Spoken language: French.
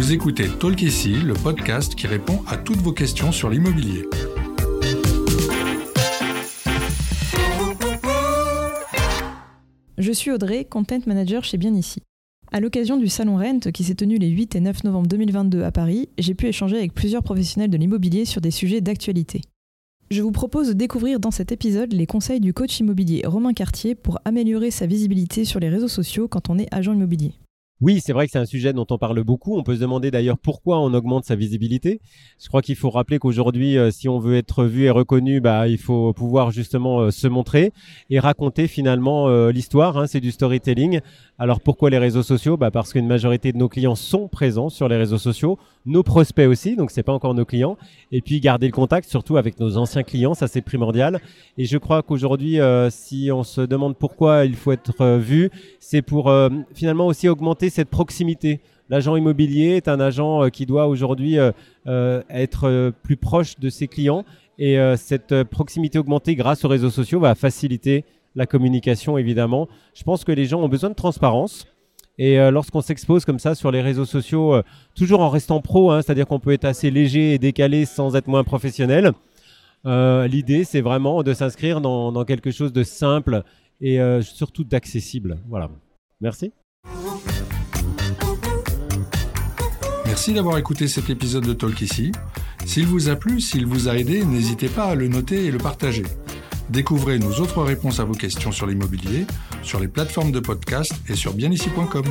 Vous écoutez Talk le podcast qui répond à toutes vos questions sur l'immobilier. Je suis Audrey, Content Manager chez Bien Ici. À l'occasion du Salon Rent qui s'est tenu les 8 et 9 novembre 2022 à Paris, j'ai pu échanger avec plusieurs professionnels de l'immobilier sur des sujets d'actualité. Je vous propose de découvrir dans cet épisode les conseils du coach immobilier Romain Cartier pour améliorer sa visibilité sur les réseaux sociaux quand on est agent immobilier. Oui, c'est vrai que c'est un sujet dont on parle beaucoup. On peut se demander d'ailleurs pourquoi on augmente sa visibilité. Je crois qu'il faut rappeler qu'aujourd'hui, euh, si on veut être vu et reconnu, bah, il faut pouvoir justement euh, se montrer et raconter finalement euh, l'histoire. Hein, c'est du storytelling. Alors pourquoi les réseaux sociaux? Bah, Parce qu'une majorité de nos clients sont présents sur les réseaux sociaux, nos prospects aussi, donc c'est pas encore nos clients. Et puis garder le contact, surtout avec nos anciens clients, ça c'est primordial. Et je crois qu'aujourd'hui, si on se demande pourquoi il faut être vu, c'est pour finalement aussi augmenter cette proximité. L'agent immobilier est un agent euh, qui doit aujourd'hui euh, euh, être plus proche de ses clients et cette proximité augmentée grâce aux réseaux sociaux va faciliter la communication évidemment. Je pense que les gens ont besoin de transparence. Et lorsqu'on s'expose comme ça sur les réseaux sociaux, toujours en restant pro, hein, c'est-à-dire qu'on peut être assez léger et décalé sans être moins professionnel, l'idée c'est vraiment de s'inscrire dans, dans, quelque chose de simple et surtout d'accessible. Voilà. Merci. Merci d'avoir écouté cet épisode de Talk ici. S'il vous a plu, s'il vous a aidé, n'hésitez pas à le noter et le partager. Découvrez nos autres réponses à vos questions sur l'immobilier, sur les plateformes de podcast et sur bienici.com.